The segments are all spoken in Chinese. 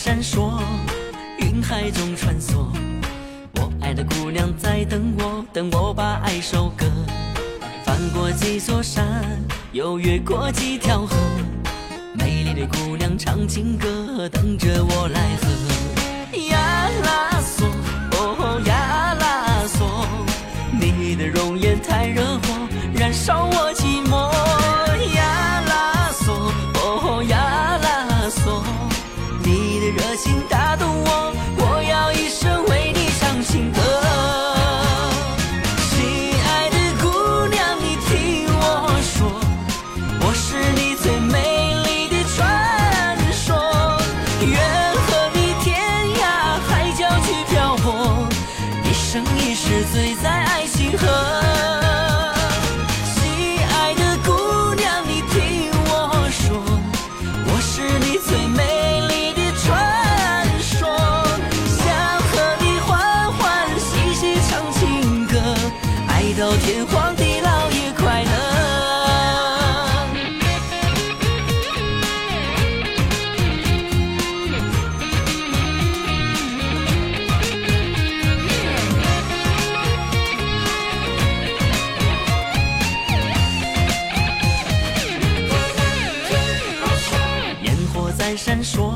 闪烁，云海中穿梭。我爱的姑娘在等我，等我把爱收割。翻过几座山，又越过几条河。美丽的姑娘唱情歌，等着我来喝。呀啦嗦，哦呀啦嗦，你的容颜太惹火，燃烧我寂寞。醉在爱情河。心爱的姑娘，你听我说，我是你最美丽的传说，想和你欢欢喜喜唱情歌，爱到天荒在闪烁，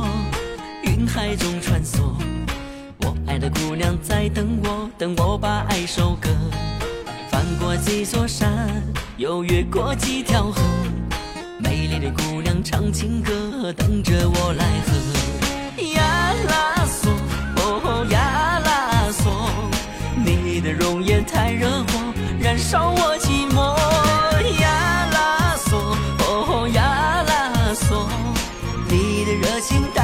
云海中穿梭。我爱的姑娘在等我，等我把爱收割。翻过几座山，又越过几条河。美丽的姑娘唱情歌，等着我来和。呀啦嗦，哦呀啦嗦，你的容颜太惹火，燃烧我你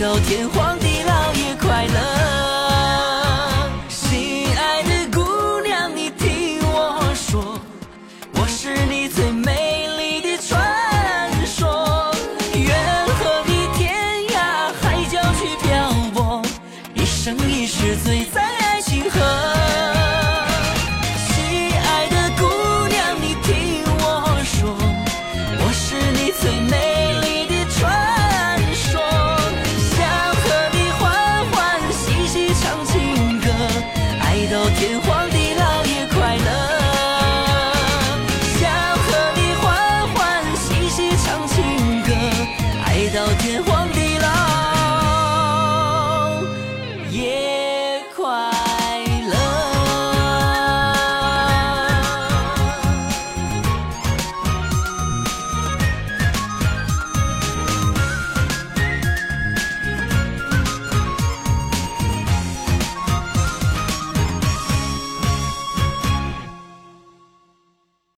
到天荒地老也快乐。心爱的姑娘，你听我说，我是你最美丽的传说，愿和你天涯海角去漂泊，一生一世醉在爱情河。